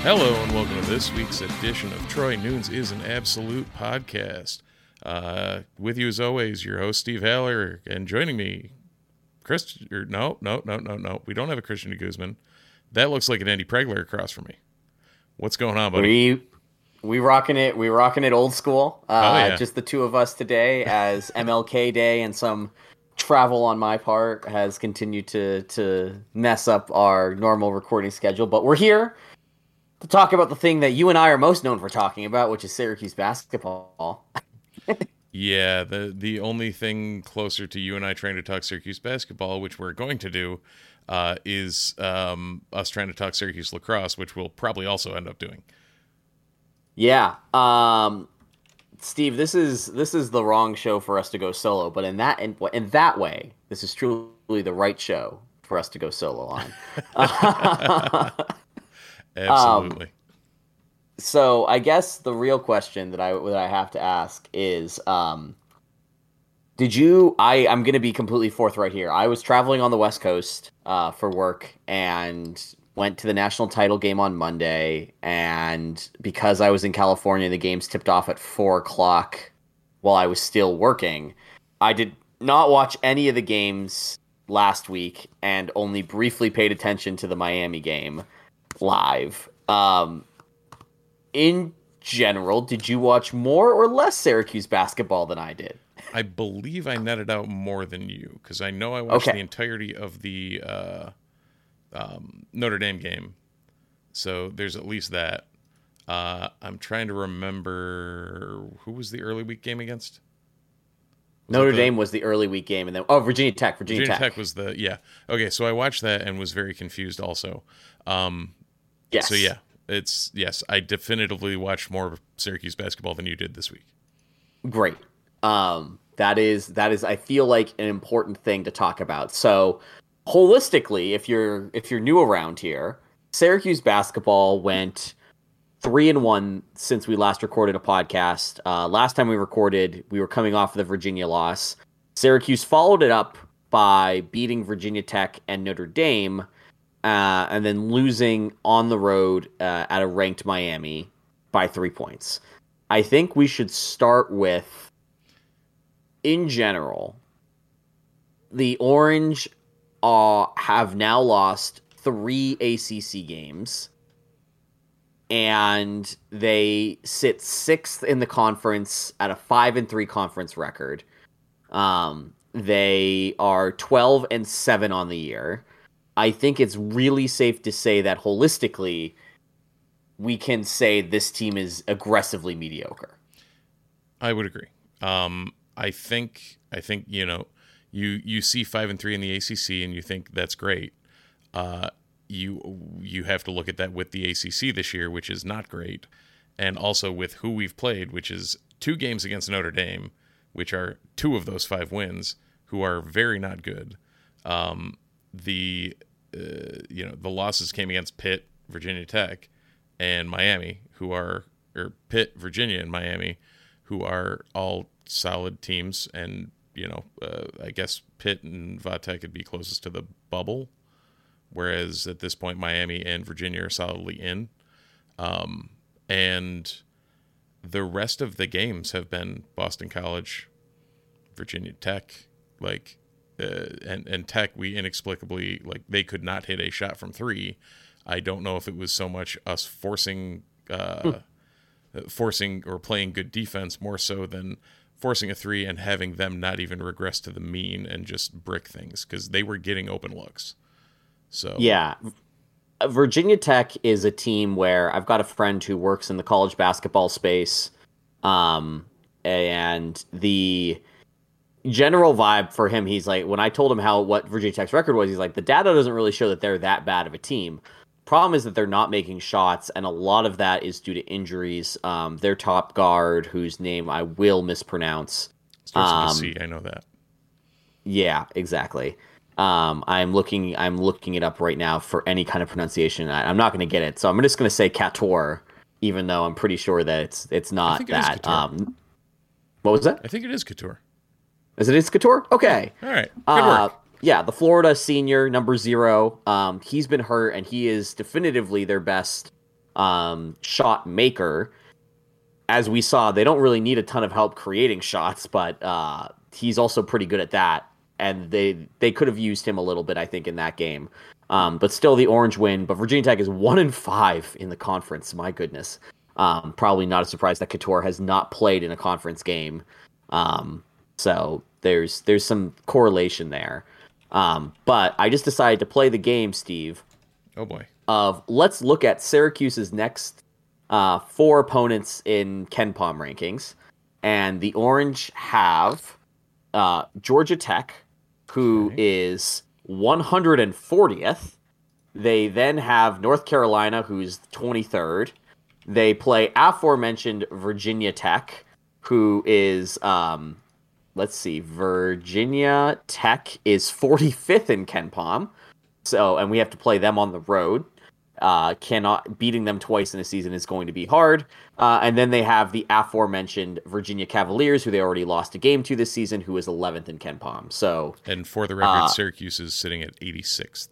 Hello and welcome to this week's edition of Troy Nunes is an Absolute podcast. Uh, with you as always, your host Steve Haller, and joining me, Chris. Or no, no, no, no, no. We don't have a Christian Guzman. That looks like an Andy Pregler across from me. What's going on, buddy? We we rocking it. We rocking it old school. Uh, Oh, yeah. Just the two of us today, as MLK Day and some travel on my part has continued to to mess up our normal recording schedule. But we're here to talk about the thing that you and I are most known for talking about, which is Syracuse basketball. Yeah, the the only thing closer to you and I trying to talk Syracuse basketball, which we're going to do, uh, is um, us trying to talk Syracuse lacrosse, which we'll probably also end up doing. Yeah. Um Steve, this is this is the wrong show for us to go solo, but in that in, in that way, this is truly the right show for us to go solo on. Absolutely. so I guess the real question that I that I have to ask is, um, did you? I I'm gonna be completely forthright here. I was traveling on the West Coast uh, for work and went to the national title game on Monday. And because I was in California, the games tipped off at four o'clock while I was still working. I did not watch any of the games last week and only briefly paid attention to the Miami game live. Um, in general, did you watch more or less Syracuse basketball than I did? I believe I netted out more than you because I know I watched Okay. the entirety of the uh, um, Notre Dame game. So there's at least that. Uh, I'm trying to remember who was the early week game against. Was Notre the- Dame was the early week game, and then oh, Virginia Tech, Virginia, Virginia Tech. Tech was the yeah. Okay, so I watched that and was very confused also. Um, yes. So yeah, it's yes, I definitively watched more Syracuse basketball than you did this week. great. Um, that is that is I feel like an important thing to talk about. So holistically, if you're if you're new around here, Syracuse basketball went three and one since we last recorded a podcast. Uh, last time we recorded, we were coming off of the Virginia loss. Syracuse followed it up by beating Virginia Tech and Notre Dame, uh, and then losing on the road uh, at a ranked Miami by three points. I think we should start with, in general, the Orange uh, have now lost three ACC games, and they sit sixth in the conference at a five and three conference record. Um, they are twelve and seven on the year. I think it's really safe to say that holistically, we can say this team is aggressively mediocre. I would agree. Um, I think I think you know you you see five and three in the ACC and you think that's great. Uh, you you have to look at that with the ACC this year, which is not great, and also with who we've played, which is two games against Notre Dame, which are two of those five wins, who are very not good. Um, the uh, you know the losses came against Pitt, Virginia Tech, and Miami, who are or Pitt, Virginia, and Miami, who are all solid teams and you know, uh, I guess Pitt and Vatech could be closest to the bubble, whereas at this point Miami and Virginia are solidly in, um, and the rest of the games have been Boston College, Virginia Tech, like, uh, and and Tech. We inexplicably like they could not hit a shot from three. I don't know if it was so much us forcing, uh, hmm. forcing or playing good defense more so than forcing a three and having them not even regress to the mean and just brick things because they were getting open looks. So yeah, Virginia Tech is a team where I've got a friend who works in the college basketball space, um, and the general vibe for him, he's like, when I told him how what Virginia Tech's record was, he's like, the data doesn't really show that they're that bad of a team. Problem is that they're not making shots, and a lot of that is due to injuries. Um, their top guard, whose name I will mispronounce, starts um, with a C. I know that. Yeah, exactly. Um, I'm looking. I'm looking it up right now for any kind of pronunciation. I, am not going to get it, so I'm just going to say Cattoor, even though I'm pretty sure that it's it's not that. um, what was that? I think it is Cattoor. Is it is Cattoor? Okay. All right. Good uh, work yeah, the Florida senior number zero. Um, he's been hurt, and he is definitively their best um, shot maker. As we saw, they don't really need a ton of help creating shots, but uh, he's also pretty good at that. And they they could have used him a little bit, I think, in that game. Um, but still, the Orange win. But Virginia Tech is one in five in the conference. My goodness. Um, probably not a surprise that Cattoor has not played in a conference game. Um, so there's there's some correlation there. Um, but I just decided to play the game, Steve. Oh boy. Of let's look at Syracuse's next uh, four opponents in KenPom rankings, and the Orange have uh, Georgia Tech, who okay. is 140th. They then have North Carolina, who's 23rd. They play aforementioned Virginia Tech, who is um, let's see, Virginia Tech is 45th in KenPom. So, and we have to play them on the road. Uh, cannot beating them twice in a season is going to be hard. Uh, and then they have the aforementioned Virginia Cavaliers, who they already lost a game to this season, who is 11th in KenPom. So, and for the record, uh, Syracuse is sitting at 86th.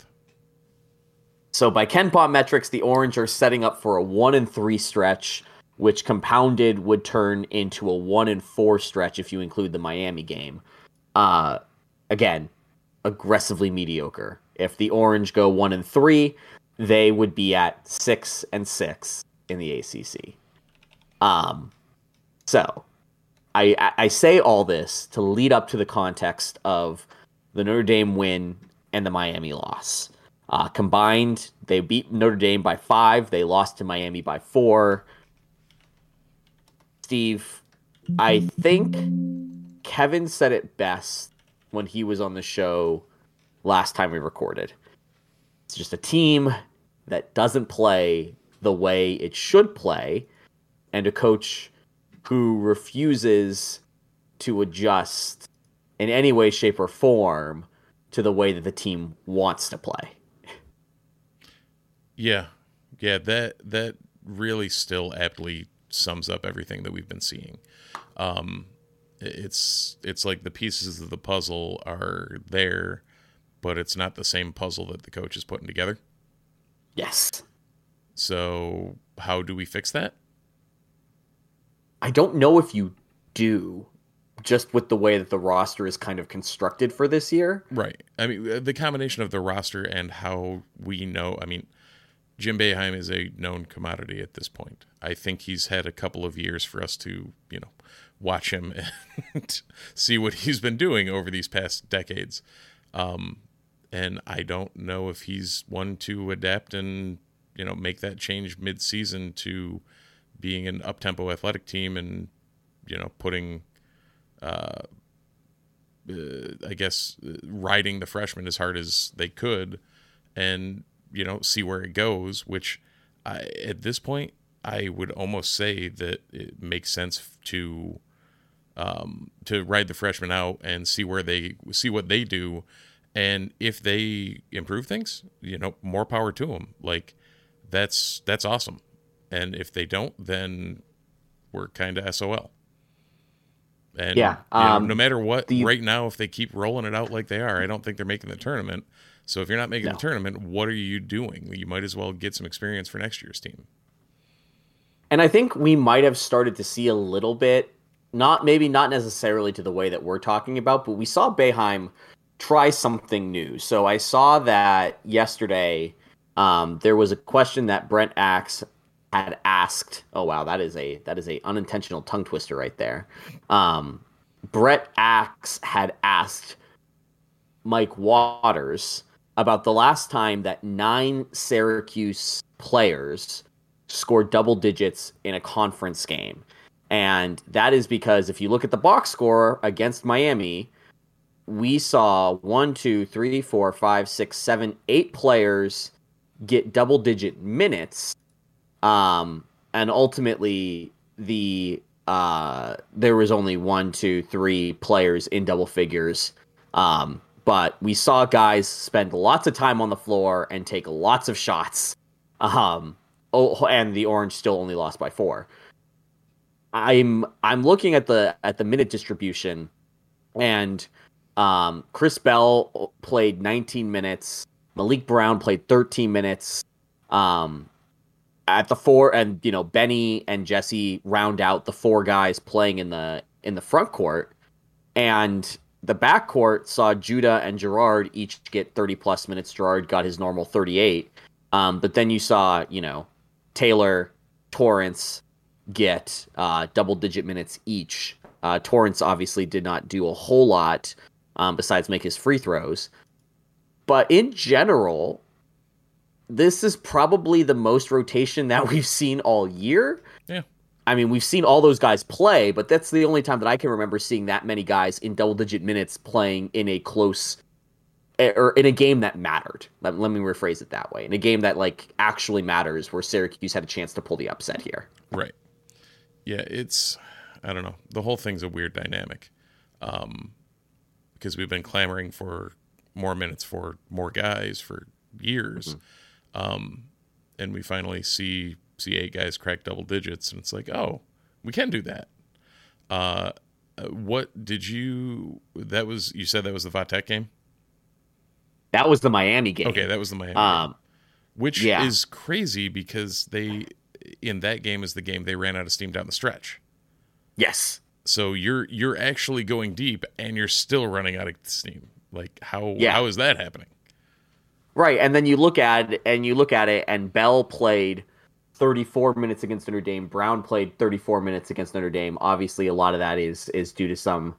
So, by KenPom metrics, the Orange are setting up for a one and three stretch which compounded would turn into a one and four stretch if you include the Miami game. Uh, again, aggressively mediocre. If the Orange go one and three, they would be at six and six in the ACC. Um, so I I say all this to lead up to the context of the Notre Dame win and the Miami loss. Uh, combined, they beat Notre Dame by five. They lost to Miami by four. Steve, I think Kevin said it best when he was on the show last time we recorded. It's just a team that doesn't play the way it should play, and a coach who refuses to adjust in any way, shape, or form to the way that the team wants to play. Yeah. Yeah, that that really still aptly sums up everything that we've been seeing. Um, it's it's like the pieces of the puzzle are there, but it's not the same puzzle that the coach is putting together. Yes. So how do we fix that? I don't know if you do just with the way that the roster is kind of constructed for this year. Right. I mean, the combination of the roster and how we know, I mean, Jim Boeheim is a known commodity at this point. I think he's had a couple of years for us to, you know, watch him and see what he's been doing over these past decades. Um, and I don't know if he's one to adapt and, you know, make that change mid-season to being an up-tempo athletic team and, you know, putting, uh, uh, I guess, uh, riding the freshmen as hard as they could and you know see where it goes which I, at this point i would almost say that it makes sense to um, to ride the freshmen out and see where they see what they do. And if they improve things you know more power to them like that's that's awesome. And if they don't then we're kind of sol And Yeah, you know, um, no matter what, the- right now, if they keep rolling it out like they are, I don't think they're making the tournament. So if you're not making No. the tournament, what are you doing? You might as well get some experience for next year's team. And I think we might have started to see a little bit, not maybe not necessarily to the way that we're talking about, but we saw Boeheim try something new. So I saw that yesterday. Um, there was a question that Brent Axe had asked. Oh wow, that is a that is a unintentional tongue twister right there. Um, Brett Axe had asked Mike Waters about the last time that nine Syracuse players scored double digits in a conference game. And that is because if you look at the box score against Miami, we saw one, two, three, four, five, six, seven, eight players get double digit minutes. Um, and ultimately the uh there was only one, two, three players in double figures. Um, but we saw guys spend lots of time on the floor and take lots of shots. Um, oh, and the Orange still only lost by four. I'm I'm looking at the at the minute distribution, and um, Chris Bell played 19 minutes. Maliq Brown played 13 minutes. Um, at the four, and you know Benny and Jesse round out the four guys playing in the in the front court, and the back court saw Judah and Girard each get 30 plus minutes. Girard got his normal 38. Um, but then you saw, you know, Taylor, Torrence get uh, double digit minutes each. Uh, Torrence obviously did not do a whole lot um, besides make his free throws. But in general, this is probably the most rotation that we've seen all year. I mean, we've seen all those guys play, but that's the only time that I can remember seeing that many guys in double digit minutes playing in a close or in a game that mattered. Let, let me rephrase it that way. In a game that like actually matters where Syracuse had a chance to pull the upset here. Right. Yeah, it's I don't know. The whole thing's a weird dynamic. Um because we've been clamoring for more minutes for more guys for years. Um and we finally see see eight guys crack double digits and it's like, "Oh, we can do that." Uh what did you that was you said that was the Vatek game? That was the Miami game. Okay, that was the Miami game. Um, which yeah. is crazy because they in that game is the game they ran out of steam down the stretch. yes. So you're you're actually going deep and you're still running out of steam. Like how Yeah. how is that happening? Right, and then you look at it, and you look at it, and Bell played 34 minutes against Notre Dame. Brown played 34 minutes against Notre Dame. Obviously, a lot of that is is due to some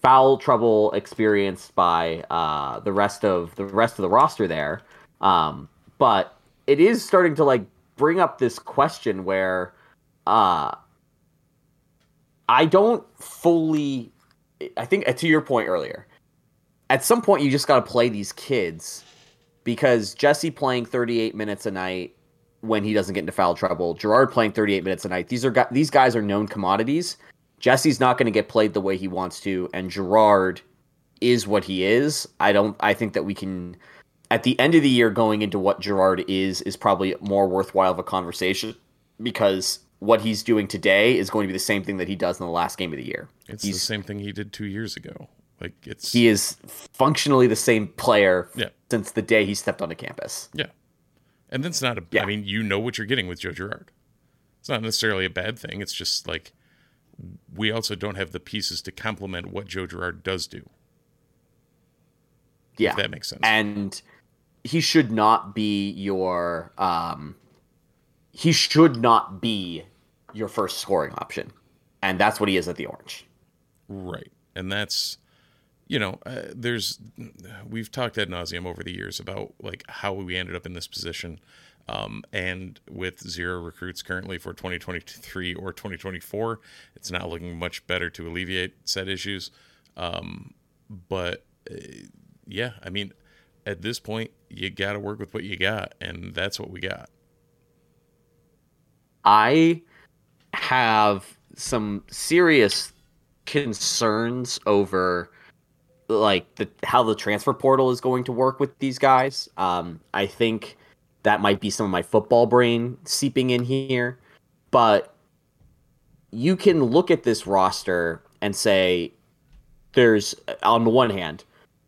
foul trouble experienced by uh, the rest of the rest of the roster there. Um, but it is starting to like bring up this question where uh, I don't fully. I think to your point earlier, at some point you just got to play these kids because Jesse playing 38 minutes a night when he doesn't get into foul trouble, Girard playing 38 minutes a night. These are these guys are known commodities. Jesse's not going to get played the way he wants to, and Girard is what he is. I don't. I think that we can, at the end of the year, going into what Girard is is probably more worthwhile of a conversation because what he's doing today is going to be the same thing that he does in the last game of the year. It's He's- the same thing he did two years ago. Like it's He is functionally the same player Yeah. since the day he stepped onto campus. yeah, and that's not a. I Yeah. mean, you know what you're getting with Joe Girard. It's not necessarily a bad thing. It's just like we also don't have the pieces to complement what Joe Girard does do. Yeah, If that makes sense. and he should not be your um he should not be your first scoring option and that's what he is at the orange Right. And that's, you know, uh, there's, we've talked ad nauseum over the years about like how we ended up in this position. Um, and with zero recruits currently for 2023 or 2024, it's not looking much better to alleviate said issues. Um, but uh, yeah, I mean, at this point, you got to work with what you got, and that's what we got. i have some serious concerns over like the how the transfer portal is going to work with these guys um i think that might be some of my football brain seeping in here but you can look at this roster and say, there's on the one hand,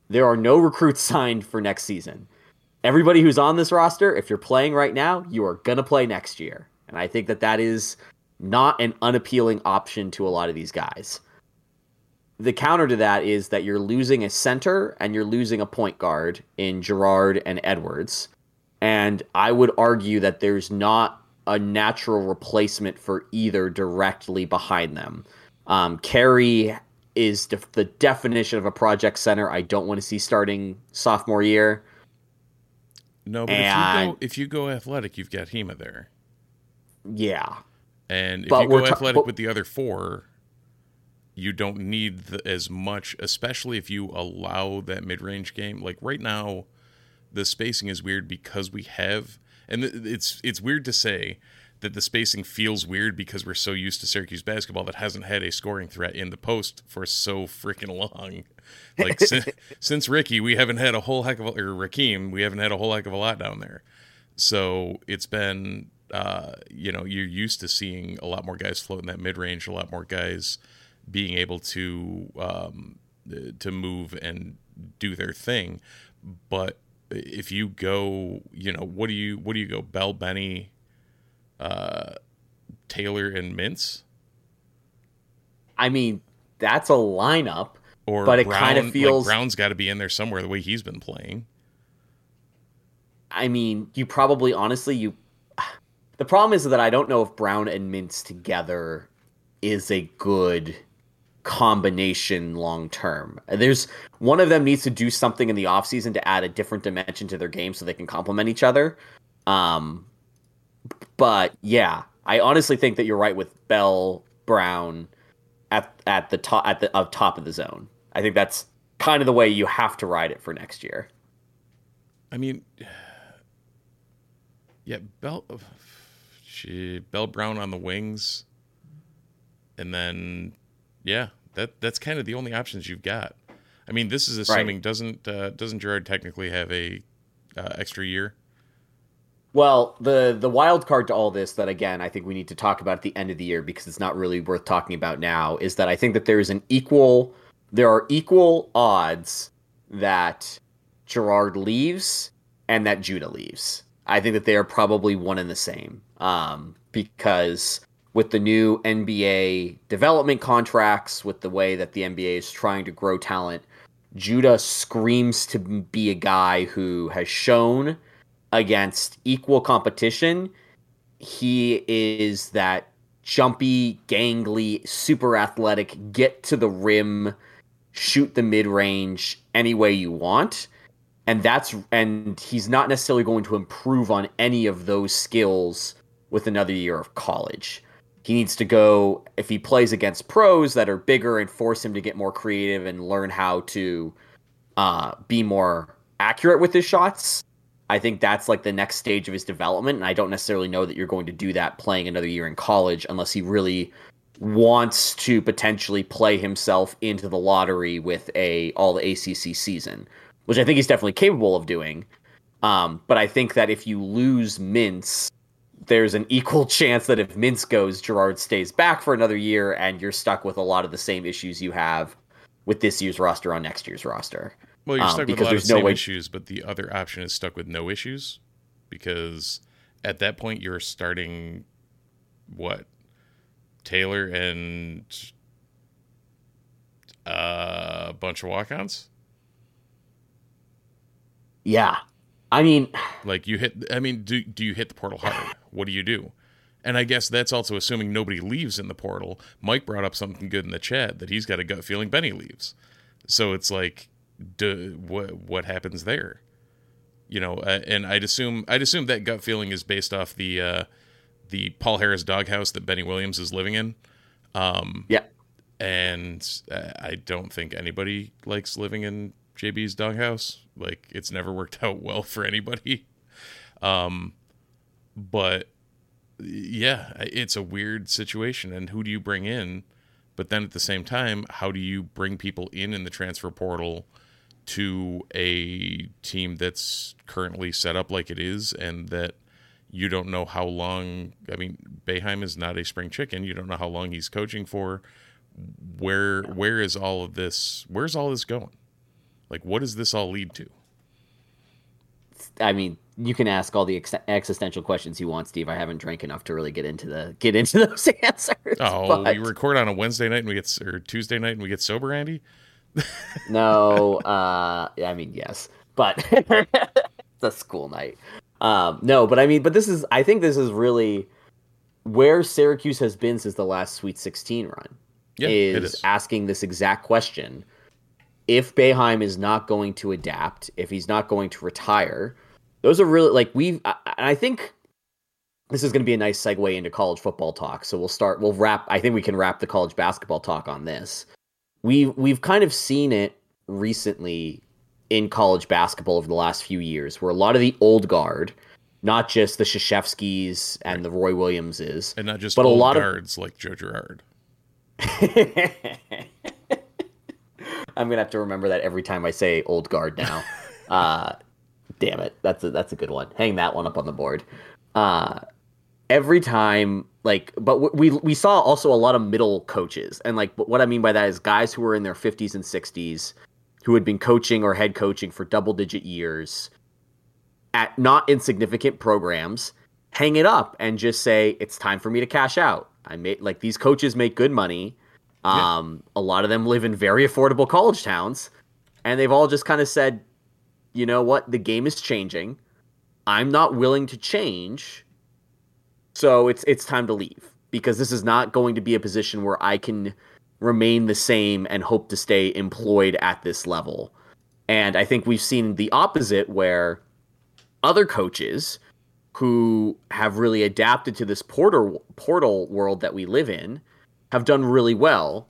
there are no recruits signed for next season. Everybody who's on this roster, if you're playing right now, you are gonna play next year, and I think that that is not an unappealing option to a lot of these guys. The counter to that is that you're losing a center and you're losing a point guard in Girard and Edwards. And I would argue that there's not a natural replacement for either directly behind them. Um, Carey is def- the definition of a project center. I don't want to see starting sophomore year. No, but if you go if you go athletic, you've got Hima there. Yeah, and if But you go ta- athletic but- with the other four, you don't need the, as much, especially if you allow that mid range game. Like right now, the spacing is weird because we have, and it's it's weird to say that the spacing feels weird because we're so used to Syracuse basketball that hasn't had a scoring threat in the post for so freaking long. Like since, since Ricky, we haven't had a whole heck of a, or Raheem, we haven't had a whole heck of a lot down there. So it's been, uh, you know, you're used to seeing a lot more guys float in that mid range, a lot more guys being able to um, to move and do their thing. But if you go, you know, what do you what do you go? Bell, Benny, uh, Taylor, and Mintz, I mean that's a lineup. or But it Brown, kinda feels- like Brown's got to be in there somewhere. The way he's been playing. I mean, you probably honestly you. The problem is that I don't know if Brown and Mintz together is a good combination long term. There's one of them needs to do something in the offseason to add a different dimension to their game so they can complement each other. Um but yeah, I honestly think that you're right with Bell Brown at at the top at the up top of the zone. I think that's kind of the way you have to ride it for next year. I mean, yeah, Bell, she, Bell Brown on the wings, and then yeah, that that's kind of the only options you've got. I mean, this is assuming doesn't uh, doesn't Girard technically have a uh, extra year? Well, the the wild card to all this that again I think we need to talk about at the end of the year because it's not really worth talking about now is that I think that there is an equal there are equal odds that Girard leaves and that Judah leaves. I think that they are probably one and the same. Um, because with the new NBA development contracts, with the way that the NBA is trying to grow talent, Judah screams to be a guy who has shown against equal competition. He is that jumpy, gangly, super athletic, get to the rim, shoot the mid range any way you want. And that's and he's not necessarily going to improve on any of those skills with another year of college. He needs to go if he plays against pros that are bigger and force him to get more creative and learn how to uh, be more accurate with his shots. I think that's like the next stage of his development. And I don't necessarily know that you're going to do that playing another year in college unless he really wants to potentially play himself into the lottery with a all the ACC season, which I think he's definitely capable of doing. Um, but I think that if you lose Mintz, there's an equal chance that if Mintz goes, Girard stays back for another year, and you're stuck with a lot of the same issues you have with this year's roster on next year's roster. Well, you're Um, stuck with a lot of there's no same way- issues, but the other option is stuck with no issues because at that point you're starting what Taylor and uh, a bunch of walk-ons. Yeah. I mean, Like you hit. I mean, do do you hit the portal hard? What do you do? And I guess that's also assuming nobody leaves in the portal. Mike brought up something good in the chat that he's got a gut feeling Benny leaves. So it's like, do, what what happens there? You know, uh, and I'd assume I'd assume that gut feeling is based off the uh, the Paul Harris doghouse that Benny Williams is living in. Um, yeah. and uh, I don't think anybody likes living in JB's doghouse. Like it's never worked out well for anybody. Um, but yeah, it's a weird situation. And who do you bring in? But then at the same time, how do you bring people in in the transfer portal to a team that's currently set up like it is and that you don't know how long? I mean, Boeheim is not a spring chicken. You don't know how long he's coaching for, where where is all of this? Where's all this going? Like, what does this all lead to? I mean, you can ask all the ex- existential questions you want, Steve. I haven't drank enough to really get into the get into those answers. Oh, but... we record on a Wednesday night and we get or Tuesday night and we get sober, Andy. no, uh, I mean yes, but it's a school night. Um, no, but I mean, but this is. I think this is really where Syracuse has been since the last Sweet Sixteen run. Yeah, is, is asking this exact question. If Boeheim is not going to adapt, if he's not going to retire, those are really like we've. And I think this is going to be a nice segue into college football talk. So we'll start. We'll wrap. I think we can wrap the college basketball talk on this. We've we've kind of seen it recently in college basketball over the last few years, where a lot of the old guard, not just the Krzyzewskis and right. the Roy Williamses, and not just but a lot guards of like Joe Girard. I'm gonna have to remember that every time I say old guard now. uh, damn it, that's a that's a good one. Hang that one up on the board. Uh, every time, like, but we we saw also a lot of middle coaches, and like, what I mean by that is guys who were in their 50s and 60s, who had been coaching or head coaching for double digit years at not insignificant programs, hang it up and just say it's time for me to cash out. I made like these coaches make good money. Um, yeah. a lot of them live in very affordable college towns, and they've all just kind of said, you know what, the game is changing. I'm not willing to change, so it's it's time to leave because this is not going to be a position where I can remain the same and hope to stay employed at this level. And I think we've seen the opposite where other coaches who have really adapted to this portal portal world that we live in have done really well.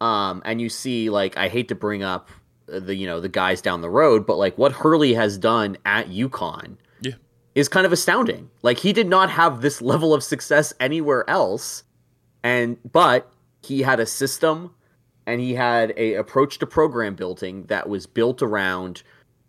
Um, and you see, like, I hate to bring up the you know the guys down the road, but like what Hurley has done at UConn, yeah, is kind of astounding. Like he did not have this level of success anywhere else, and but he had a system and he had a approach to program building that was built around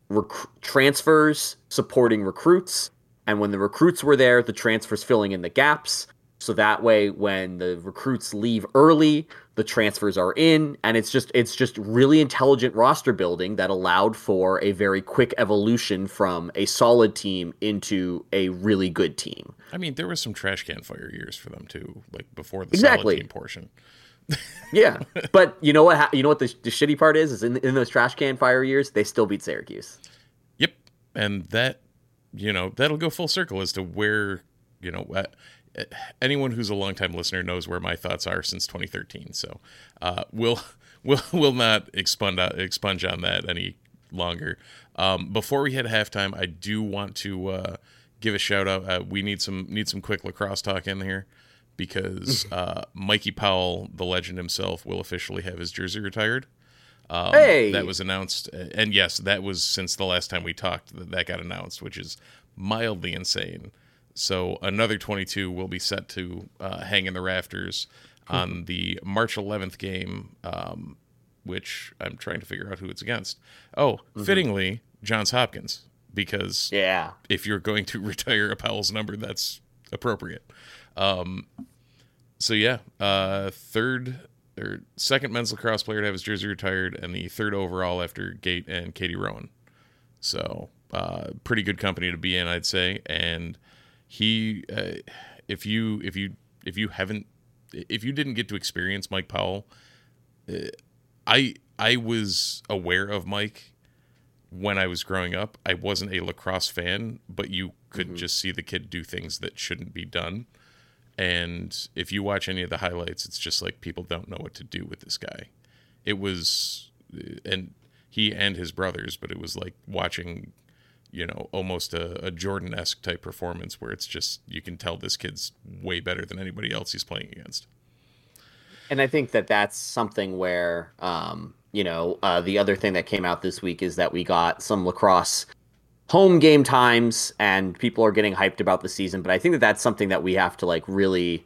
rec- transfers supporting recruits and when the recruits were there, the transfers filling in the gaps. So that way, when the recruits leave early, the transfers are in, and it's just it's just really intelligent roster building that allowed for a very quick evolution from a solid team into a really good team. I mean, there was some trash can fire years for them too, like before the exactly. solid team portion. yeah, but you know what? You know what the, the shitty part is? Is in, in those trash can fire years, they still beat Syracuse. Yep, and that you know that'll go full circle as to where you know uh, anyone who's a longtime listener knows where my thoughts are since 2013 so uh, we'll we'll will not expunge expunge on that any longer um, before we hit halftime i do want to uh, give a shout out uh, we need some need some quick lacrosse talk in here because uh, mikey powell the legend himself will officially have his jersey retired um, hey. That was announced, and yes, that was since the last time we talked that that got announced, which is mildly insane. So another 22 will be set to uh, hang in the rafters on the March 11th game, um, which I'm trying to figure out who it's against. Oh, mm-hmm. fittingly, Johns Hopkins, because yeah, if you're going to retire a Powell's number, that's appropriate. Um, so yeah, uh, third or second men's lacrosse player to have his jersey retired, and the third overall after Gait and Katie Rowan. So, uh, pretty good company to be in, I'd say. And he, uh, if you if you if you haven't if you didn't get to experience Mike Powell, uh, I I was aware of Mike when I was growing up. I wasn't a lacrosse fan, but you could mm-hmm. just see the kid do things that shouldn't be done. And if you watch any of the highlights, it's just like people don't know what to do with this guy. It was, and he and his brothers, but it was like watching, you know, almost a, a Jordan esque type performance where it's just, you can tell this kid's way better than anybody else he's playing against. And I think that that's something where, um, you know, uh, the other thing that came out this week is that we got some lacrosse home game times and people are getting hyped about the season but i think that that's something that we have to like really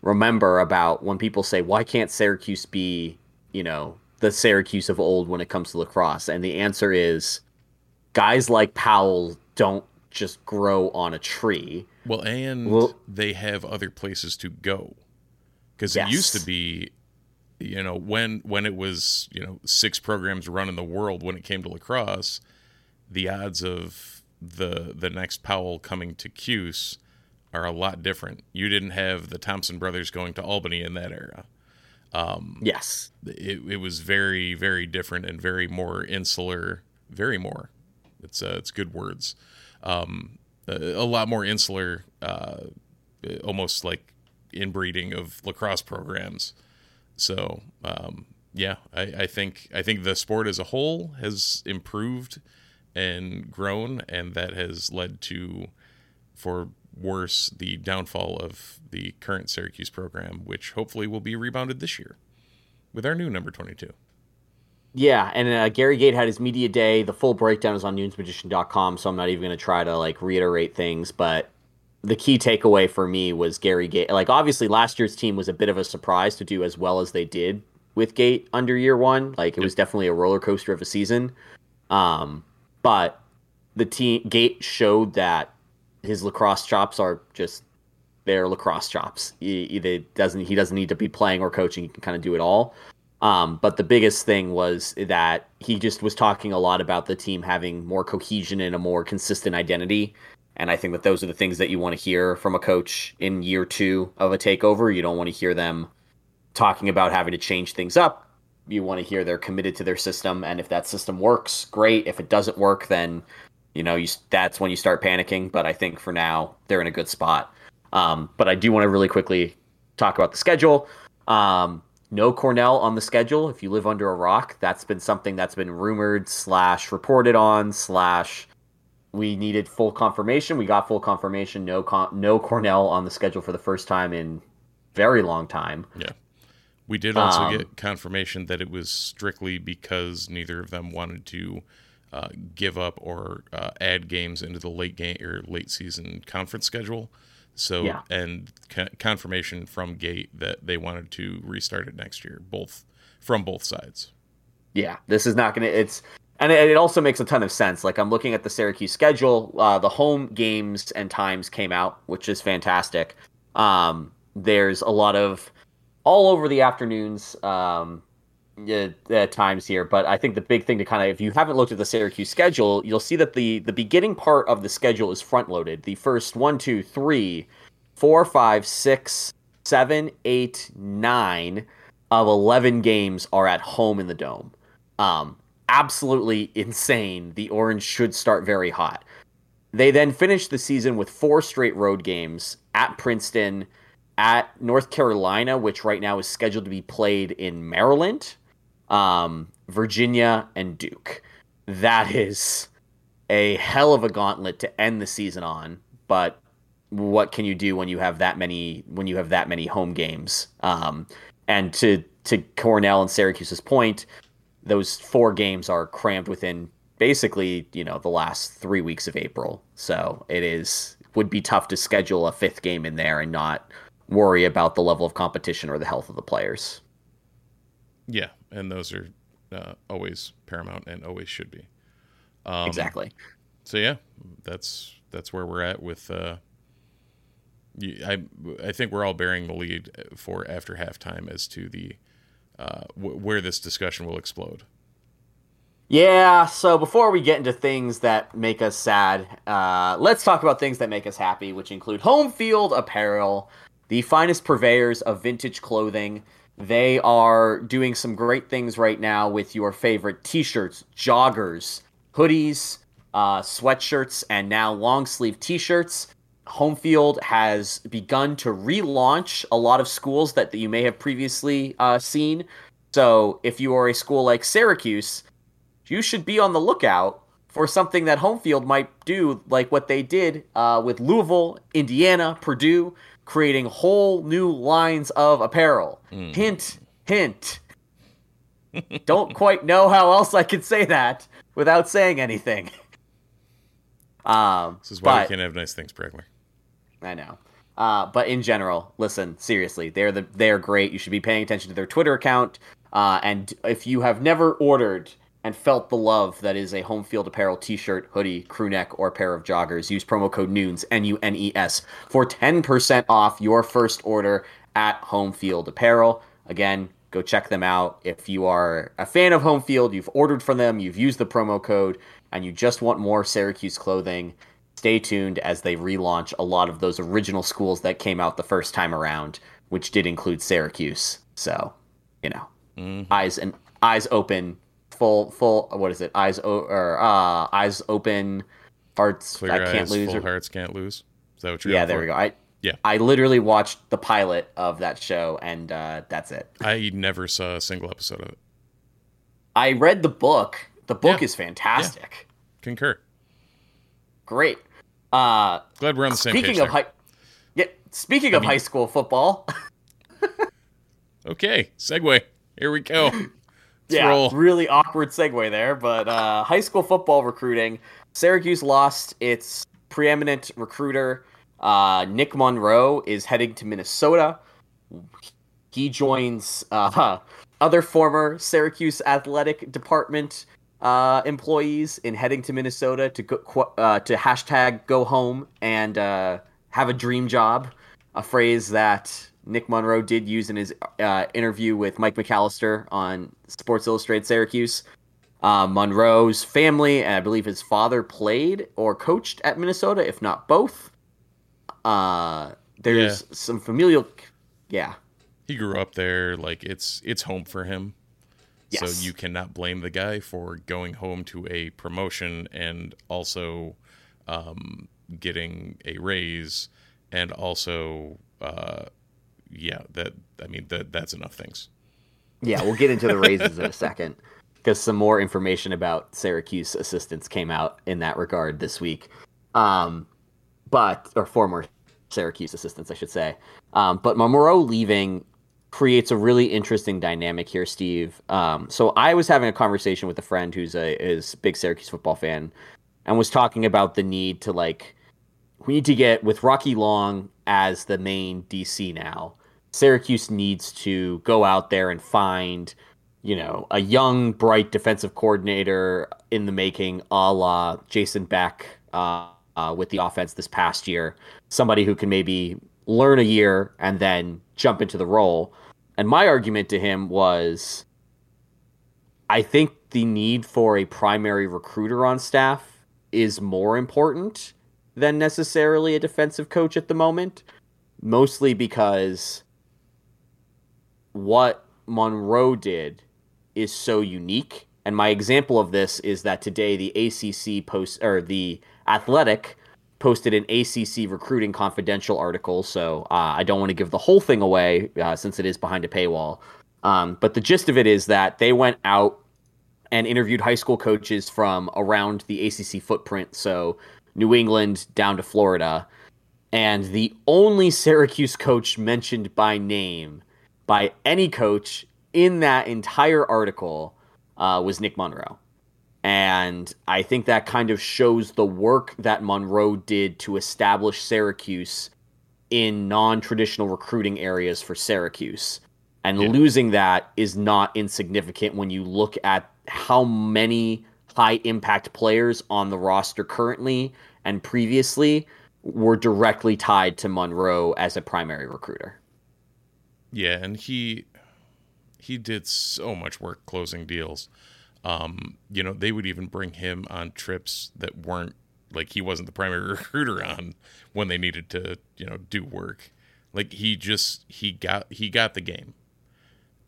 remember about when people say why can't syracuse be you know the syracuse of old when it comes to lacrosse and the answer is guys like powell don't just grow on a tree well and well, they have other places to go because yes. it used to be you know when when it was you know six programs running the world when it came to lacrosse, the odds of the the next Powell coming to Cuse are a lot different. You didn't have the Thompson brothers going to Albany in that era. Um, yes, it, it was very very different and very more insular. Very more. It's uh, it's good words. Um, a, lot more insular, uh, almost like inbreeding of lacrosse programs. So um, yeah, I, I think I think the sport as a whole has improved and grown, and that has led to, for worse, the downfall of the current Syracuse program, which hopefully will be rebounded this year with our new number 22. Yeah, and uh, Gary Gait had his media day. The full breakdown is on nunesmagician.com, so I'm not even going to try to like reiterate things, but the key takeaway for me was Gary Gait. Like obviously last year's team was a bit of a surprise to do as well as they did with Gait under year 1. Like it yep. was definitely a roller coaster of a season. Um, but the team Gait showed that his lacrosse chops are just their lacrosse chops. He, he doesn't he doesn't need to be playing or coaching. He can kind of do it all. Um, but the biggest thing was that he just was talking a lot about the team having more cohesion and a more consistent identity. And I think that those are the things that you want to hear from a coach in year two of a takeover. You don't want to hear them talking about having to change things up. You want to hear they're committed to their system, and if that system works, great. If it doesn't work, then you know you, that's when you start panicking. But I think for now they're in a good spot. Um, but I do want to really quickly talk about the schedule. Um, no Cornell on the schedule. If you live under a rock, that's been something that's been rumored slash reported on slash we needed full confirmation. We got full confirmation. No con- no Cornell on the schedule for the first time in very long time. Yeah. We did also um, get confirmation that it was strictly because neither of them wanted to uh, give up or uh, add games into the late game or late season conference schedule. So yeah. and co- confirmation from Gait that they wanted to restart it next year, both from both sides. Yeah, this is not going to. It's and it, also makes a ton of sense. Like I'm looking at the Syracuse schedule, uh, the home games and times came out, which is fantastic. Um, there's a lot of all over the afternoons. Um, uh, times here, but I think the big thing to kind of, if you haven't looked at the Syracuse schedule, you'll see that the the beginning part of the schedule is front loaded. The first one, two, three, four, five, six, seven, eight, nine of eleven games are at home in the dome. Um, absolutely insane. The Orange should start very hot. They then finish the season with four straight road games at Princeton, at North Carolina, which right now is scheduled to be played in Maryland um, Virginia, and Duke. That is a hell of a gauntlet to end the season on. But what can you do when you have that many when you have that many home games? Um, and to to Cornell and Syracuse's point, those four games are crammed within basically you know the last three weeks of April. So it is would be tough to schedule a fifth game in there and not worry about the level of competition or the health of the players. Yeah, and those are uh, always paramount and always should be. Um, exactly. So yeah, that's that's where we're at with. Uh, I I think we're all bearing the lead for after halftime as to the uh, w- where this discussion will explode. Yeah. So before we get into things that make us sad, uh, let's talk about things that make us happy, which include home field apparel, the finest purveyors of vintage clothing. They are doing some great things right now with your favorite t shirts, joggers, hoodies, uh, sweatshirts, and now long sleeve t shirts. Homefield has begun to relaunch a lot of schools that, that you may have previously uh, seen. So if you are a school like Syracuse, you should be on the lookout for something that Homefield might do, like what they did uh, with Louisville, Indiana, Purdue creating whole new lines of apparel. Mm. Hint, hint. Don't quite know how else I could say that without saying anything. Um, this is why but, we can't have nice things, Pregler. I know. Uh, but in general, listen, seriously, they're the they're great. You should be paying attention to their Twitter account. Uh, and if you have never ordered and felt the love that is a home field apparel t-shirt, hoodie, crew neck, or pair of joggers, use promo code NUNES, N-U-N-E-S, for 10% off your first order at Home Field Apparel. Again, Go check them out. If you are a fan of Home Field, you've ordered from them, you've used the promo code, and you just want more Syracuse clothing, stay tuned as they relaunch a lot of those original schools that came out the first time around, which did include Syracuse. So, you know, mm-hmm. eyes and eyes open, full full. What is it? Eyes o- or uh, eyes open, hearts. Clear I can't eyes, lose. Full or... hearts can't lose. Is that what you're? Yeah, there for? we go. I yeah. I literally watched the pilot of that show, and uh, that's it. I never saw a single episode of it. I read the book. The book yeah. is fantastic. Yeah. Concur. Great. Uh, Glad we're on the same speaking page. Of high, yeah, speaking I of mean, high school football. okay, segue. Here we go. Let's yeah, roll. really awkward segue there, but uh, high school football recruiting. Syracuse lost its preeminent recruiter uh, Nick Monroe is heading to Minnesota. He joins uh, other former Syracuse athletic department uh, employees in heading to Minnesota to go, uh, to hashtag go home and uh, have a dream job, a phrase that Nick Monroe did use in his uh, interview with Mike McAllister on Sports Illustrated Syracuse. Uh, Monroe's family and I believe his father played or coached at Minnesota, if not both. Uh, there's yeah. some familial, yeah. He grew up there, like it's it's home for him. Yes. So you cannot blame the guy for going home to a promotion and also um, getting a raise, and also, uh, yeah, that I mean that that's enough things. Yeah, we'll get into the raises in a second because some more information about Syracuse assistants came out in that regard this week. Um, but or former Syracuse assistants, I should say. Um, but Monroe leaving creates a really interesting dynamic here, Steve. Um, so I was having a conversation with a friend who's a is big Syracuse football fan, and was talking about the need to like we need to get with Rocky Long as the main DC now. Syracuse needs to go out there and find, you know, a young, bright defensive coordinator in the making, a la Jason Beck. Uh, uh, with the offense this past year. Somebody who can maybe learn a year and then jump into the role. And my argument to him was I think the need for a primary recruiter on staff is more important than necessarily a defensive coach at the moment, mostly because what Monroe did is so unique. And my example of this is that today the ACC post or the Athletic posted an ACC recruiting confidential article, so uh, I don't want to give the whole thing away uh, since it is behind a paywall. Um, but the gist of it is that they went out and interviewed high school coaches from around the ACC footprint, so New England down to Florida. And the only Syracuse coach mentioned by name by any coach in that entire article uh, was Nick Monroe. And I think that kind of shows the work that Monroe did to establish Syracuse in non traditional recruiting areas for Syracuse. And yeah. losing that is not insignificant when you look at how many high impact players on the roster currently and previously were directly tied to Monroe as a primary recruiter. Yeah, and he he did so much work closing deals. Um, you know, they would even bring him on trips that weren't like he wasn't the primary recruiter on when they needed to, you know, do work. Like he just he got he got the game,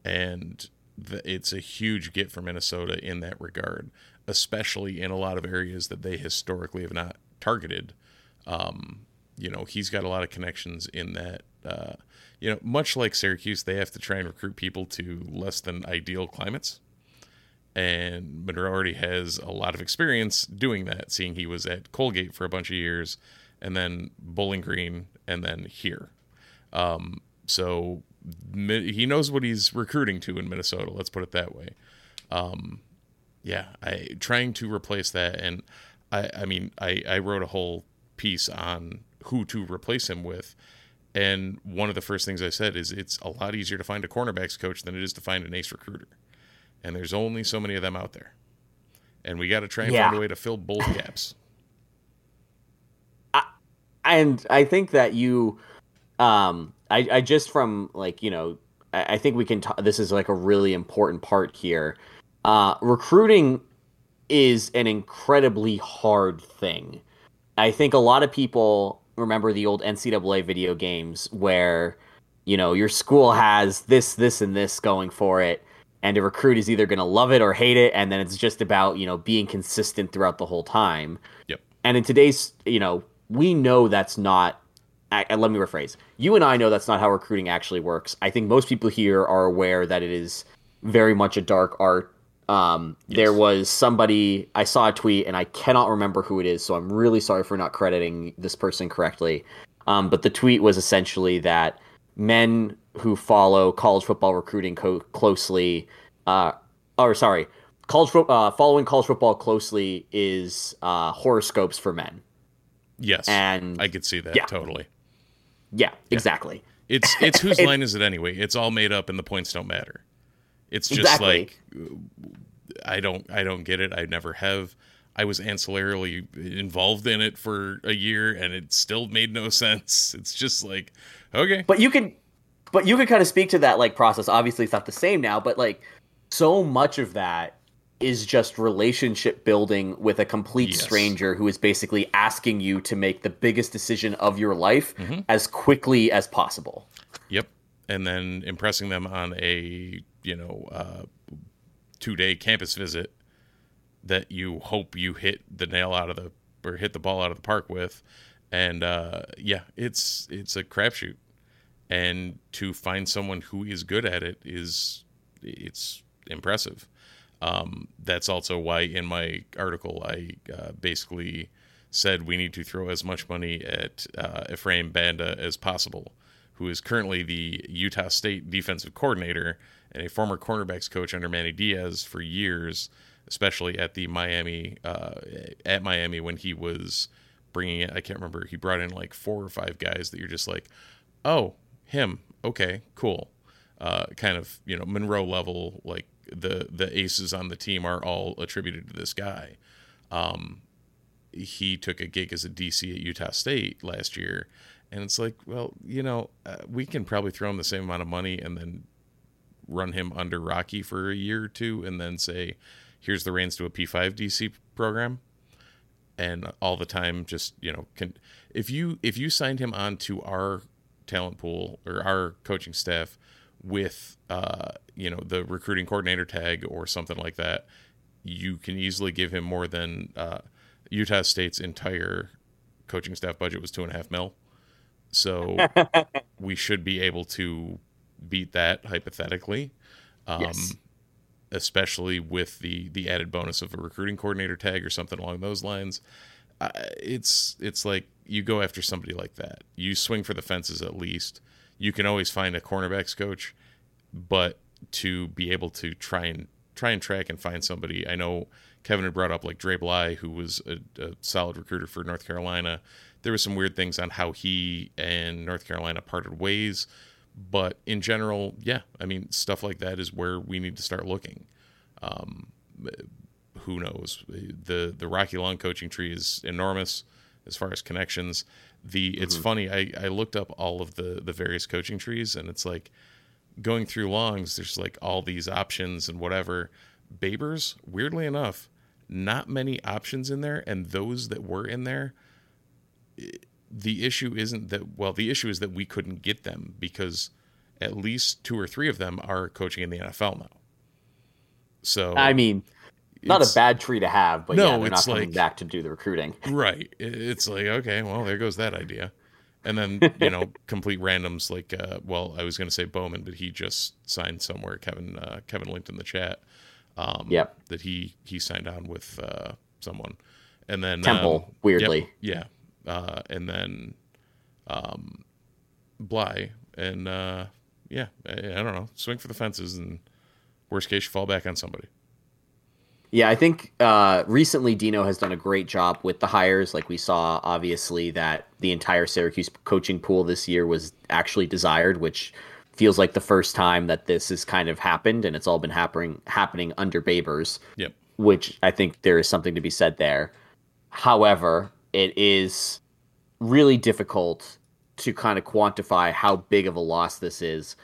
and the, it's a huge get for Minnesota in that regard, especially in a lot of areas that they historically have not targeted. Um, you know, he's got a lot of connections in that. Uh, you know, much like Syracuse, they have to try and recruit people to less than ideal climates and Monroe already has a lot of experience doing that, seeing he was at Colgate for a bunch of years, and then Bowling Green, and then here. Um, so he knows what he's recruiting to in Minnesota. Let's put it that way. Um, yeah, I trying to replace that, and I, I mean, I, I wrote a whole piece on who to replace him with. And one of the first things I said is it's a lot easier to find a cornerbacks coach than it is to find an ace recruiter and there's only so many of them out there. And we got to try and yeah. find a way to fill both gaps. I, and I think that you, um, I, I just from like you know I think we can. T- this is like a really important part here. Uh, recruiting is an incredibly hard thing. I think a lot of people remember the old NCAA video games where, you know, your school has this, this, and this going for it, and a recruit is either going to love it or hate it, and then it's just about you know being consistent throughout the whole time. Yep. And in today's, you know, we know that's not. I, let me rephrase. You and I know that's not how recruiting actually works. I think most people here are aware that it is very much a dark art. Um, yes. There was somebody I saw a tweet, and I cannot remember who it is, so I'm really sorry for not crediting this person correctly. Um, but the tweet was essentially that men who follow college football recruiting co- closely, uh, or sorry, college fo- uh, following college football closely is uh, horoscopes for men. Yes, and I could see that yeah. totally. Yeah, yeah, exactly. It's it's whose line is it anyway? It's all made up, and the points don't matter. It's just exactly. like I don't I don't get it. I never have. I was ancillarily involved in it for a year, and it still made no sense. It's just like okay, but you can but you could kind of speak to that like process. Obviously, it's not the same now, but like so much of that is just relationship building with a complete yes. stranger who is basically asking you to make the biggest decision of your life mm-hmm. as quickly as possible. Yep. And then impressing them on a, you know, uh, two day campus visit that you hope you hit the nail out of the or hit the ball out of the park with. And uh, yeah, it's it's a crapshoot and to find someone who is good at it is it's impressive. Um, that's also why in my article I uh, basically said we need to throw as much money at uh, Ephraim Banda as possible, who is currently the Utah State defensive coordinator and a former cornerbacks coach under Manny Diaz for years, especially at the Miami uh, at Miami when he was bringing it. I can't remember. He brought in like four or five guys that you're just like, oh, him. Okay, cool. Uh, kind of you know Monroe level. Like the the aces on the team are all attributed to this guy. Um, he took a gig as a DC at Utah State last year, and it's like, well, you know, uh, we can probably throw him the same amount of money and then run him under Rocky for a year or two, and then say, here's the reins to a P5 DC program and all the time just you know can if you if you signed him on to our talent pool or our coaching staff with uh, you know the recruiting coordinator tag or something like that, you can easily give him more than uh, Utah State's entire coaching staff budget was two and a half mil. So we should be able to beat that hypothetically. Um, yes. Especially with the the added bonus of a recruiting coordinator tag or something along those lines, uh, it's it's like you go after somebody like that. You swing for the fences at least. You can always find a cornerbacks coach, but to be able to try and try and track and find somebody. I know Kevin had brought up like Dre Bly, who was a, a solid recruiter for North Carolina. There were some weird things on how he and North Carolina parted ways, but in general, yeah, I mean stuff like that is where we need to start looking. Um, who knows? the The Rocky Long coaching tree is enormous as far as connections. The it's mm-hmm. funny. I I looked up all of the the various coaching trees, and it's like going through Longs. There's like all these options and whatever. Babers, weirdly enough, not many options in there, and those that were in there. The issue isn't that well the issue is that we couldn't get them because at least two or three of them are coaching in the NFL now. So I mean, not a bad tree to have, but no, yeah, they're not coming like, back to do the recruiting. Right. It's like, okay, well, there goes that idea. And then, you know, complete randoms like, uh, well, I was going to say Bowman, but he just signed somewhere. Kevin, uh, Kevin linked in the chat. Um, yep. That he, he signed on with uh, someone. And then Temple, um, weirdly. Yep, yeah. Uh, and then um, Bly. And uh, yeah, I, I don't know. Swing for the fences and worst case, you fall back on somebody. Yeah, I think uh, recently Dino has done a great job with the hires. Like we saw, obviously, that the entire Syracuse coaching pool this year was actually desired, which feels like the first time that this has kind of happened, and it's all been happening happening under Babers. Yep. Which I think there is something to be said there. However, it is really difficult to kind of quantify how big of a loss this is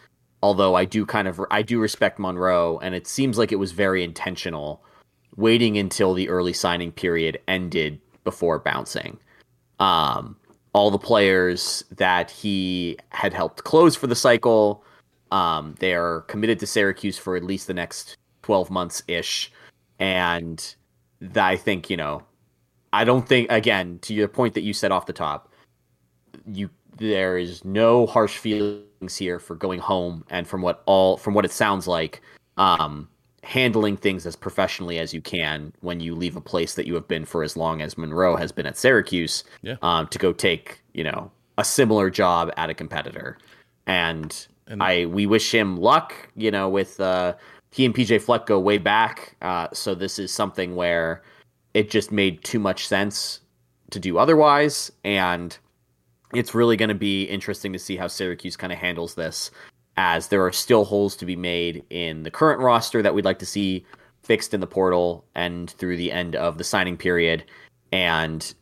Although I do kind of I do respect Monroe, and it seems like it was very intentional, waiting until the early signing period ended before bouncing. Um, all the players that he had helped close for the cycle, um, they are committed to Syracuse for at least the next twelve months ish, and I think you know, I don't think again to your point that you said off the top, you there is no harsh feelings here for going home and from what all from what it sounds like um handling things as professionally as you can when you leave a place that you have been for as long as Monroe has been at Syracuse Yeah. um to go take you know a similar job at a competitor and, And- I we wish him luck you know with uh he and PJ Fleck go way back uh so this is something where it just made too much sense to do otherwise and it's really going to be interesting to see how Syracuse kind of handles this, as there are still holes to be made in the current roster that we'd like to see fixed in the portal and through the end of the signing period. And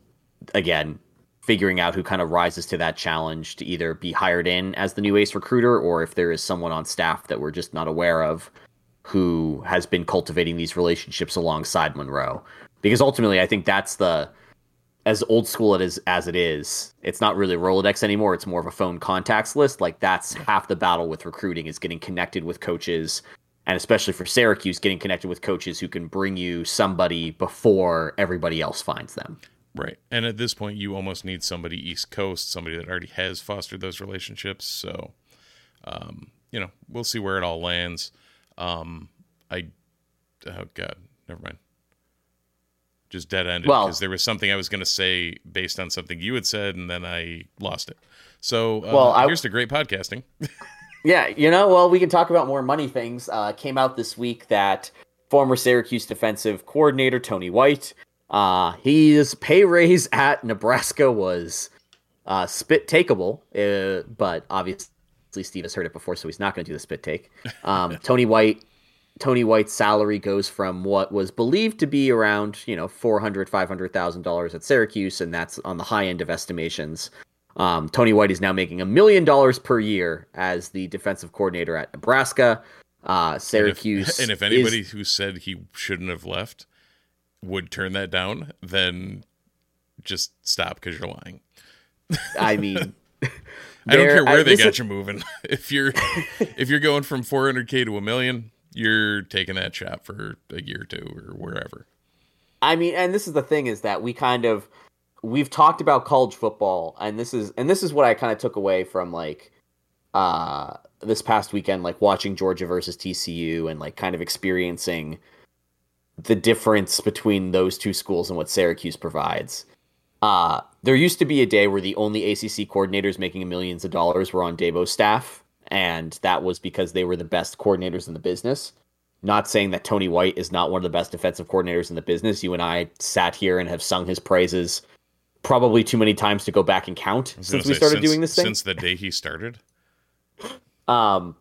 again, figuring out who kind of rises to that challenge to either be hired in as the new ace recruiter or if there is someone on staff that we're just not aware of who has been cultivating these relationships alongside Monroe. Because ultimately, I think that's the as old school it is as it is, it's not really Rolodex anymore. It's more of a phone contacts list. Like that's half the battle with recruiting is getting connected with coaches, and especially for Syracuse, getting connected with coaches who can bring you somebody before everybody else finds them. Right. And at this point, you almost need somebody East Coast, somebody that already has fostered those relationships. So, um, you know, we'll see where it all lands. Um, I, oh God, never mind. Just dead ended Well- because there was something I was going to say based on something you had said, and then I lost it. So, uh, Well, I- here's to great podcasting. Yeah, you know, well, we can talk about more money things. Uh, came out this week that former Syracuse defensive coordinator Tony White, uh, his pay raise at Nebraska was uh, spit takeable, uh, but obviously Steve has heard it before, so he's not going to do the spit take. Um, Tony White, Tony White's salary goes from what was believed to be around you know four hundred, five hundred thousand dollars at Syracuse, and that's on the high end of estimations. Um, Tony White is now making a million dollars per year as the defensive coordinator at Nebraska. Uh, Syracuse, And if, and if anybody who said he shouldn't have left would turn that down, then just stop because you're lying. I mean, I don't care where I- they got is- you moving. if you're if you're going from 400k to a million, you're taking that shot for a year or two or wherever. I mean, and this is the thing is that we kind of we've talked about college football, and this is and this is what I kind of took away from like uh this past weekend, like watching Georgia versus TCU and like kind of experiencing the difference between those two schools and what Syracuse provides. Uh, there used to be a day where the only ACC coordinators making millions of dollars were on Dabo's staff, and that was because they were the best coordinators in the business. Not saying that Tony White is not one of the best defensive coordinators in the business. You and I sat here and have sung his praises probably too many times to go back and count since gonna we started since- doing this thing. Since the day he started. Um,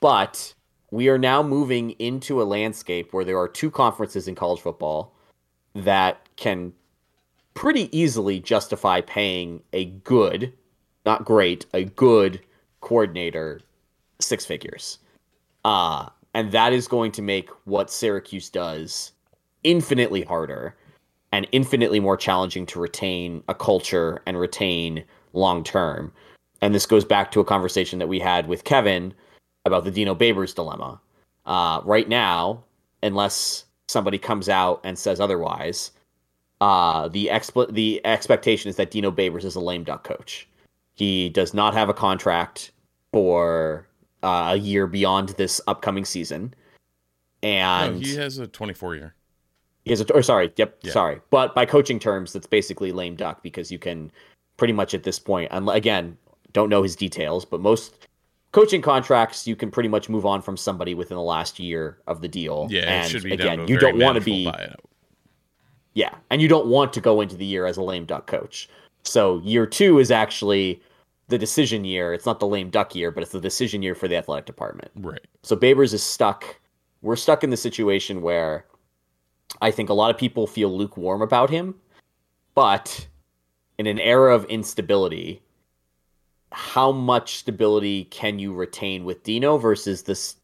but we are now moving into a landscape where there are two conferences in college football that can pretty easily justify paying a good, not great, a good coordinator six figures. Uh, and that is going to make what Syracuse does infinitely harder and infinitely more challenging to retain a culture and retain long term. And this goes back to a conversation that we had with Kevin about the Dino Babers dilemma. Uh, right now, unless somebody comes out and says otherwise, uh, the expl- the expectation is that Dino Babers is a lame duck coach. He does not have a contract for uh, a year beyond this upcoming season, No, and he has a 24 year. he has a, or sorry, yep, Yeah. sorry. But by coaching terms, that's basically lame duck because you can pretty much at this point. and again, don't know his details, but most coaching contracts you can pretty much move on from somebody within the last year of the deal. Yeah, and it should be again, down to a you don't want to be buyout. yeah, and you don't want to go into the year as a lame duck coach. So year two is actually the decision year. It's not the lame duck year, but it's the decision year for the athletic department. Right. So Babers is stuck. We're stuck in the situation where I think a lot of people feel lukewarm about him, but in an era of instability, how much stability can you retain with Dino versus this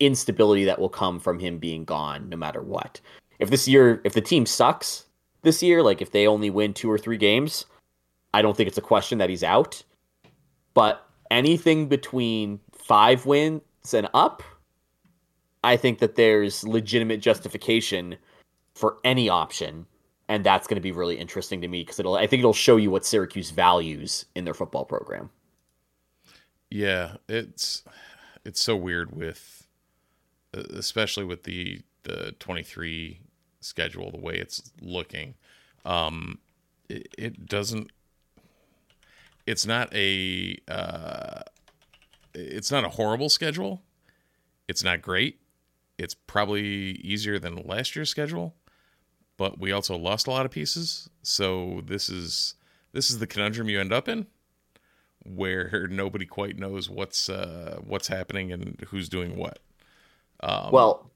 instability that will come from him being gone no matter what. If this year, if the team sucks this year, like if they only win two or three games, I don't think it's a question that he's out. But anything between five wins and up, I think that there's legitimate justification for any option. And that's going to be really interesting to me because it'll, I think it'll show you what Syracuse values in their football program. Yeah, it's it's so weird with especially with the the 23 schedule the way it's looking um it, it doesn't it's not a uh it's not a horrible schedule it's not great it's probably easier than last year's schedule but we also lost a lot of pieces so this is this is the conundrum you end up in where nobody quite knows what's uh what's happening and who's doing what um, well,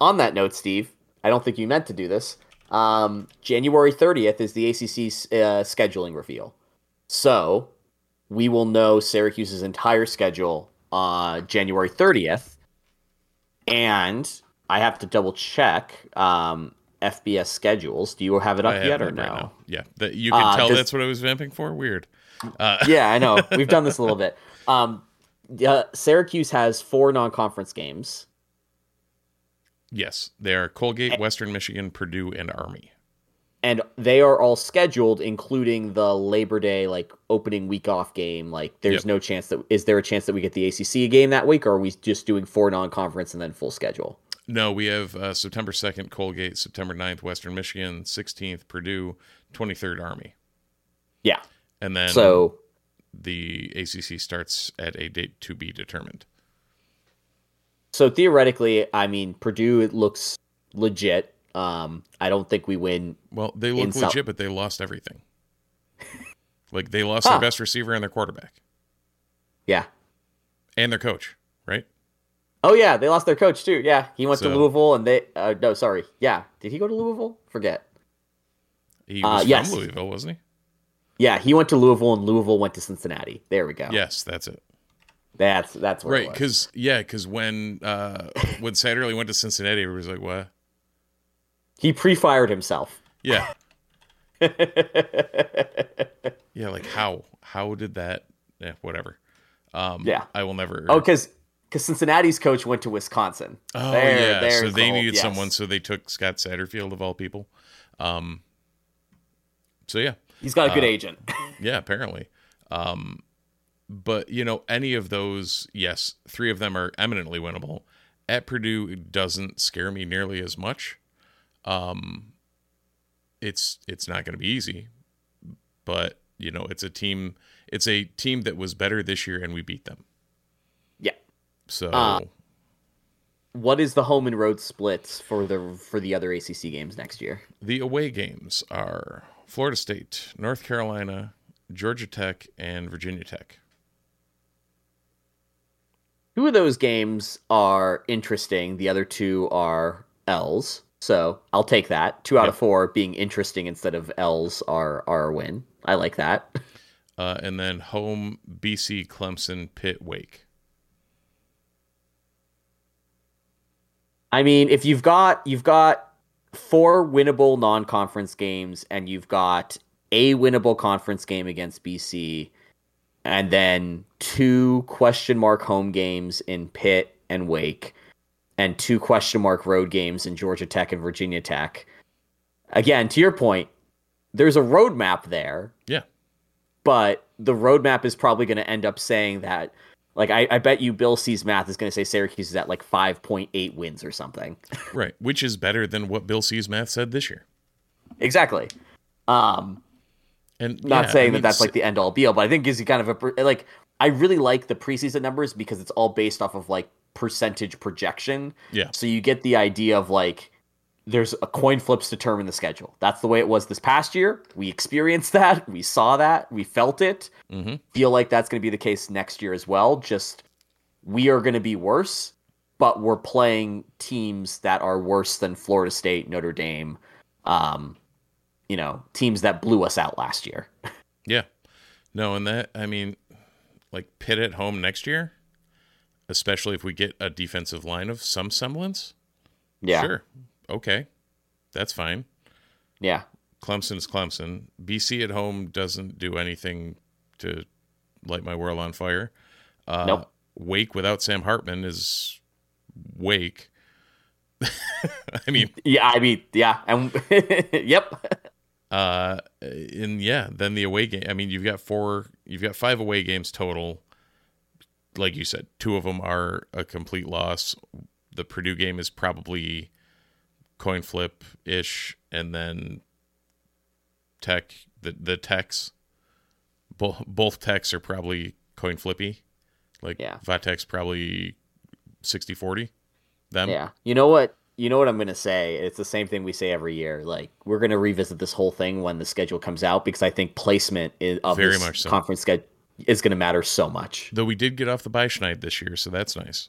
on that note, Steve, I don't think you meant to do this. Um, January 30th is the ACC uh, scheduling reveal. So we will know Syracuse's entire schedule on uh, January 30th. And I have to double check um, FBS schedules. Do you have it up yet or no? Right yeah, that you can uh, tell does, that's what I was vamping for. Weird. Uh, yeah, I know. We've done this a little bit. Um, uh, Syracuse has four non-conference games. Yes, they are Colgate, Western Michigan, Purdue, and Army. And they are all scheduled, including the Labor Day like opening week off game. Like, there's yep. no chance that is there a chance that we get the ACC game that week, or are we just doing four non-conference and then full schedule? No, we have uh, September 2nd, Colgate, September 9th, Western Michigan, 16th, Purdue, 23rd, Army. Yeah. And then so the ACC starts at a date to be determined. So theoretically, I mean, Purdue it looks legit. Um, I don't think we win. Well, they look legit, South- but they lost everything. like they lost huh. their best receiver and their quarterback. Yeah. And their coach, right? Oh yeah, they lost their coach too. Yeah, he went so, to Louisville, and they. Uh, no, sorry. Yeah, did he go to Louisville? Forget. He was uh, from yes. Louisville, wasn't he? Yeah, he went to Louisville, and Louisville went to Cincinnati. There we go. Yes, that's it. That's that's right. Because yeah, because when uh when Satterley went to Cincinnati, it was like what? He pre-fired himself. Yeah. yeah, like how how did that? Yeah, whatever. Um, yeah, I will never. Oh, because because Cincinnati's coach went to Wisconsin. Oh there, yeah, so they needed yes. someone, so they took Scott Satterfield of all people. Um, so yeah, he's got a good uh, agent. yeah, apparently. Um, but you know, any of those, yes, three of them are eminently winnable. At Purdue, it doesn't scare me nearly as much. Um, it's it's not going to be easy, but you know, it's a team. It's a team that was better this year, and we beat them. Yeah. So. Uh, what is the home and road splits for the for the other ACC games next year? The away games are Florida State, North Carolina, Georgia Tech, and Virginia Tech. Two of those games are interesting. The other two are L's. So I'll take that. Two out yep. of four being interesting instead of L's are are a win. I like that. Uh, and then home BC, Clemson, Pitt, Wake. I mean, if you've got you've got four winnable non-conference games and you've got a winnable conference game against BC, and then two question mark home games in Pitt and Wake, and two question mark road games in Georgia Tech and Virginia Tech. Again, to your point, there's a roadmap there. Yeah. But the roadmap is probably going to end up saying that, like, I, I bet you Bill C's math is going to say Syracuse is at like 5.8 wins or something. right. Which is better than what Bill C's math said this year. Exactly. Um, and not yeah, saying I mean, that that's like the end all be all, but I think gives you kind of a like. I really like the preseason numbers because it's all based off of like percentage projection. Yeah. So you get the idea of like there's a coin flips determine the schedule. That's the way it was this past year. We experienced that. We saw that. We felt it. Mm-hmm. Feel like that's going to be the case next year as well. Just we are going to be worse, but we're playing teams that are worse than Florida State, Notre Dame, um, you know, teams that blew us out last year. yeah. No, and that I mean, like Pitt at home next year, especially if we get a defensive line of some semblance. Yeah. Sure. Okay. That's fine. Yeah. Clemson is Clemson. BC at home doesn't do anything to light my world on fire. Uh, Nope. Wake without Sam Hartman is Wake. I mean, Yeah. I mean, yeah. And yep. uh, and yeah, then the away game. I mean, you've got four, you've got five away games total. Like you said, two of them are a complete loss. The Purdue game is probably coin flip ish, and then Tech, the the Techs, both both Techs are probably coin flippy. Like Yeah. Vatek's probably 60-40. Them. Yeah. You know what? You know what I'm gonna say? It's the same thing we say every year. Like we're gonna revisit this whole thing when the schedule comes out because I think placement is, of Very this much so. conference schedule is gonna matter so much. Though we did get off the bye schneid this year, so that's nice.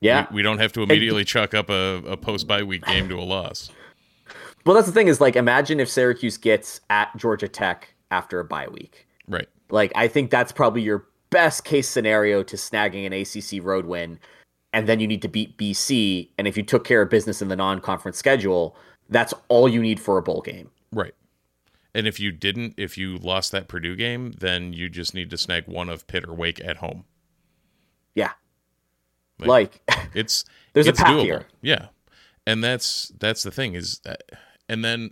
Yeah. We, we don't have to immediately chuck up a, a post bye week game to a loss. well, that's the thing is like imagine if Syracuse gets at Georgia Tech after a bye week. Right. Like I think that's probably your best case scenario to snagging an ACC road win, and then you need to beat BC. And if you took care of business in the non-conference schedule, that's all you need for a bowl game. Right. And if you didn't, if you lost that Purdue game, then you just need to snag one of Pitt or Wake at home. Yeah. Like- Like, It's There's a path doable. here. Yeah, and that's that's the thing is, uh, and then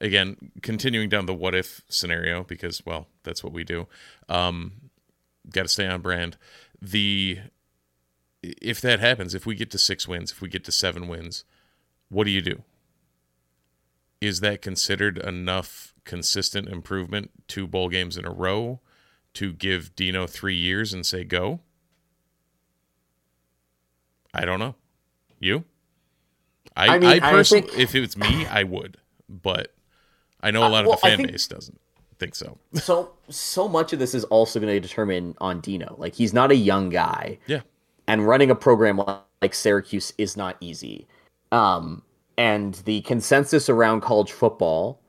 again, continuing down the what if scenario because well, that's what we do. Um, Got to stay on brand. The if that happens, if we get to six wins, if we get to seven wins, what do you do? Is that considered enough consistent improvement, two bowl games in a row, to give Dino three years and say go? I don't know. You? I, I I, mean, I personally, think- if it was me, I would. But I know a lot Uh, well, of the fan think- base doesn't think so. so so much of this is also going to determine on Dino. Like he's not a young guy, Yeah. and running a program like Syracuse is not easy. Um, and the consensus around college football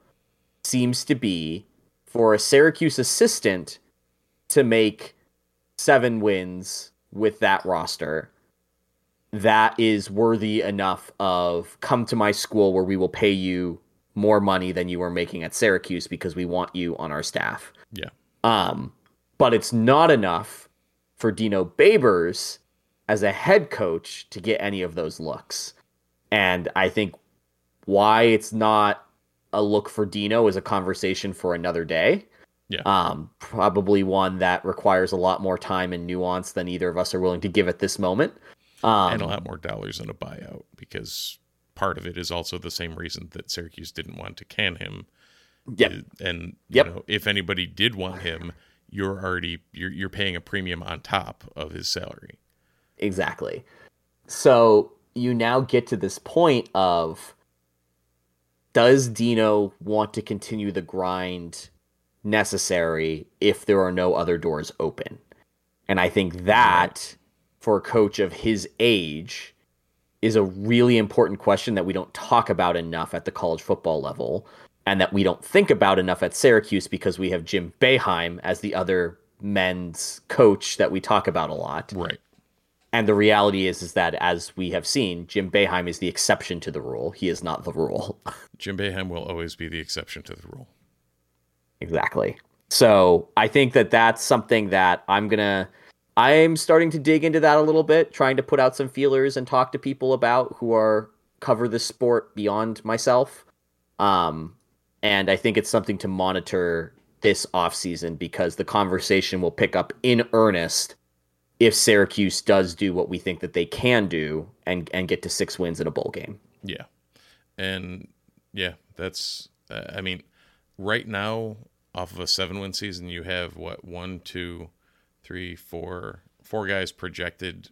seems to be for a Syracuse assistant to make seven wins with that roster. That is worthy enough of come to my school where we will pay you more money than you were making at Syracuse because we want you on our staff. Yeah. Um, but it's not enough for Dino Babers as a head coach to get any of those looks. And I think why it's not a look for Dino is a conversation for another day. Yeah. Um, probably one that requires a lot more time and nuance than either of us are willing to give at this moment. Um, and a lot more dollars in a buyout because part of it is also the same reason that Syracuse didn't want to can him. Yep. And Yep. you know, if anybody did want him, you're already you're you're paying a premium on top of his salary. Exactly. So you now get to this point of does Dino want to continue the grind necessary if there are no other doors open? And I think that for a coach of his age is a really important question that we don't talk about enough at the college football level and that we don't think about enough at Syracuse because we have Jim Boeheim as the other men's coach that we talk about a lot. Right. And the reality is, is that as we have seen, Jim Boeheim is the exception to the rule. He is not the rule. Jim Boeheim will always be the exception to the rule. exactly. So I think that that's something that I'm gonna. I'm starting to dig into that a little bit, trying to put out some feelers and talk to people about who are cover this sport beyond myself. Um, and I think it's something to monitor this off season because the conversation will pick up in earnest if Syracuse does do what we think that they can do and and get to six wins in a bowl game. Yeah. And yeah, that's, uh, I mean, right now, off of a seven win season, you have what, one, two, three, four, four guys projected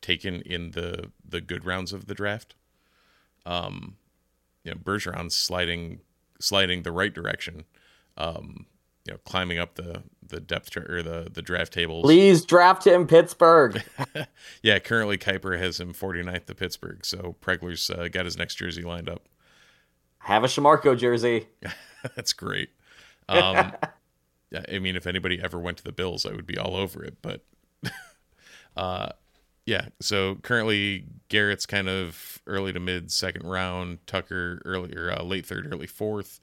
taken in the, the good rounds of the draft. Um, you know, Bergeron's sliding, sliding the right direction. Um, you know, climbing up the, the depth chart or the, the draft tables. Please draft him, Pittsburgh. Yeah, currently Kiper has him 49th to Pittsburgh. So Pregler's uh, got his next jersey lined up. Have a Shamarko jersey. That's great. Um, I mean, if anybody ever went to the Bills, I would be all over it. But, uh, yeah. So currently, Garrett's kind of early to mid second round. Tucker earlier, uh, late third, early fourth.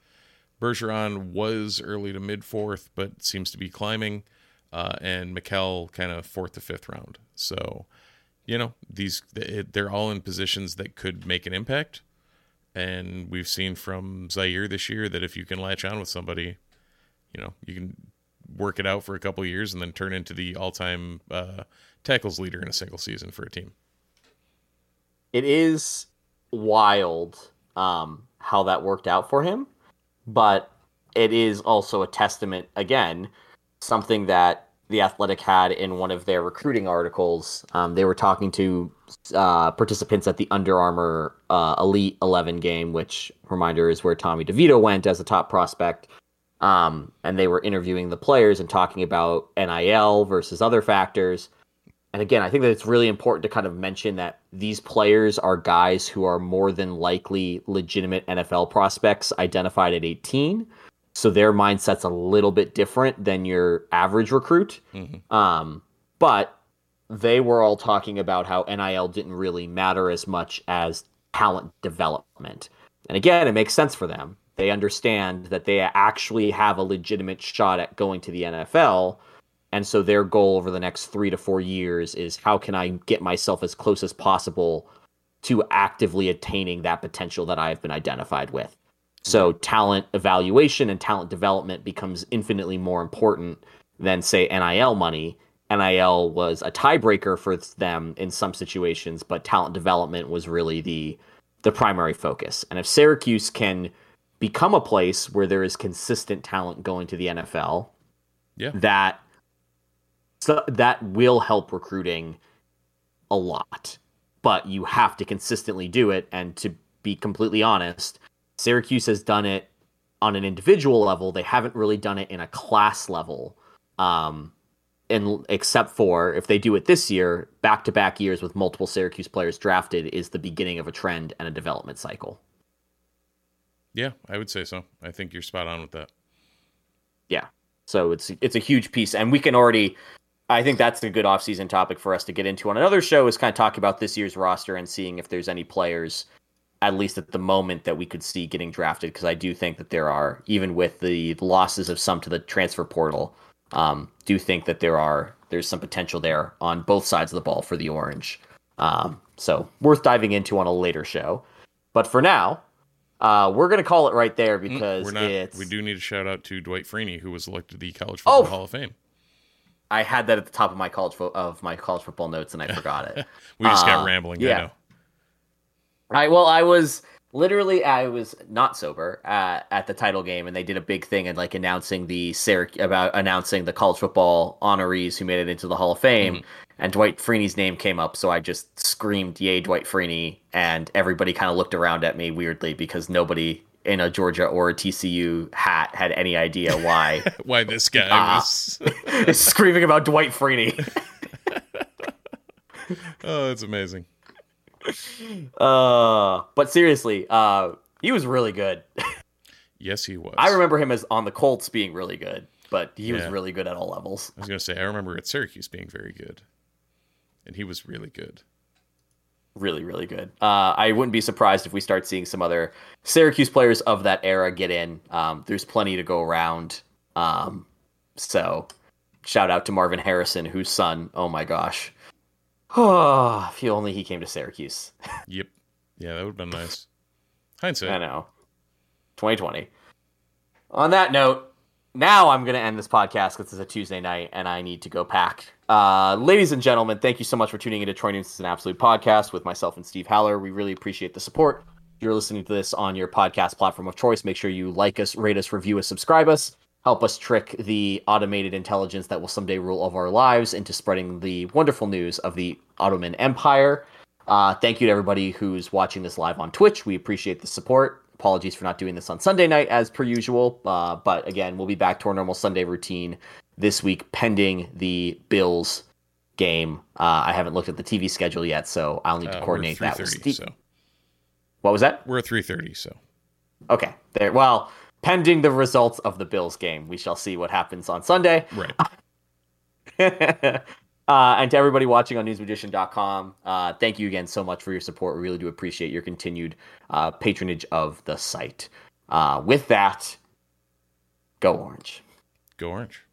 Bergeron was early to mid fourth, but seems to be climbing. Uh, and Mikel kind of fourth to fifth round. So, you know, these they're all in positions that could make an impact. And we've seen from Zaire this year that if you can latch on with somebody, you know, you can work it out for a couple years and then turn into the all-time uh, tackles leader in a single season for a team. It is wild um, how that worked out for him, but it is also a testament again something that the Athletic had in one of their recruiting articles. Um, they were talking to uh, participants at the Under Armour uh, Elite 11 game, which, reminder, is where Tommy DeVito went as a top prospect. Um, and they were interviewing the players and talking about NIL versus other factors. And again, I think that it's really important to kind of mention that these players are guys who are more than likely legitimate NFL prospects identified at 18 so their mindset's a little bit different than your average recruit. Mm-hmm. Um, but they were all talking about how NIL didn't really matter as much as talent development. And again, it makes sense for them. They understand that they actually have a legitimate shot at going to the NFL. And so their goal over the next three to four years is how can I get myself as close as possible to actively attaining that potential that I've been identified with. So mm-hmm. talent evaluation and talent development becomes infinitely more important than say NIL money. NIL was a tiebreaker for them in some situations, but talent development was really the the primary focus. And if Syracuse can become a place where there is consistent talent going to the NFL, yeah. that so that will help recruiting a lot. But you have to consistently do it and to be completely honest, Syracuse has done it on an individual level. They haven't really done it in a class level. Um, and except for if they do it this year, back to back years with multiple Syracuse players drafted is the beginning of a trend and a development cycle. Yeah, I would say so. I think you're spot on with that. Yeah. So it's it's a huge piece and we can already I think that's a good offseason topic for us to get into on another show is kind of talk about this year's roster and seeing if there's any players at least at the moment that we could see getting drafted because I do think that there are even with the losses of some to the transfer portal um, do think that there are there's some potential there on both sides of the ball for the orange. Um, so worth diving into on a later show. But for now uh, we're gonna call it right there mm, because not, it's we do need a shout out to Dwight Freeney who was elected to the College Football oh, Hall of Fame. I had that at the top of my college fo- of my college football notes and I forgot it. we just uh, got rambling. Yeah. I well, I was literally I was not sober at, at the title game, and they did a big thing and like announcing the Syrac- about announcing the college football honorees who made it into the Hall of Fame. Mm-hmm. And Dwight Freeney's name came up, so I just screamed, "Yay, Dwight Freeney!" And everybody kind of looked around at me weirdly because nobody in a Georgia or a TCU hat had any idea why why this guy uh, was screaming about Dwight Freeney. oh, that's amazing uh, but seriously, uh, he was really good. yes, he was. I remember him as on the Colts being really good, but he yeah. was really good at all levels. I was gonna say I remember at Syracuse being very good, and he was really good. Really, really good. Uh, I wouldn't be surprised if we start seeing some other Syracuse players of that era get in. Um, there's plenty to go around. Um, so, shout out to Marvin Harrison, whose son, oh my gosh, Oh, if only he came to Syracuse. yep. Yeah, that would have been nice. Hindsight. I know. 2020. On that note, now I'm going to end this podcast because it's a Tuesday night and I need to go pack. Uh, ladies and gentlemen, thank you so much for tuning into Troy Nunes. Is an absolute podcast with myself and Steve Haller. We really appreciate the support. If you're listening to this on your podcast platform of choice, make sure you like us, rate us, review us, subscribe us help us trick the automated intelligence that will someday rule all of our lives into spreading the wonderful news of the Ottoman Empire. Uh, thank you to everybody who's watching this live on Twitch. We appreciate the support. Apologies for not doing this on Sunday night as per usual. Uh, but again, we'll be back to our normal Sunday routine this week, pending the Bills game. Uh, I haven't looked at the TV schedule yet, so I'll need to uh, coordinate that with Steve. So. What was that? We're at 3:30, so. Okay. There. Well, pending the results of the Bills game. We shall see what happens on Sunday. Right. uh, and to everybody watching on nunesmagician.com, uh, thank you again so much for your support. We really do appreciate your continued uh, patronage of the site. Uh, with that, go orange. Go orange.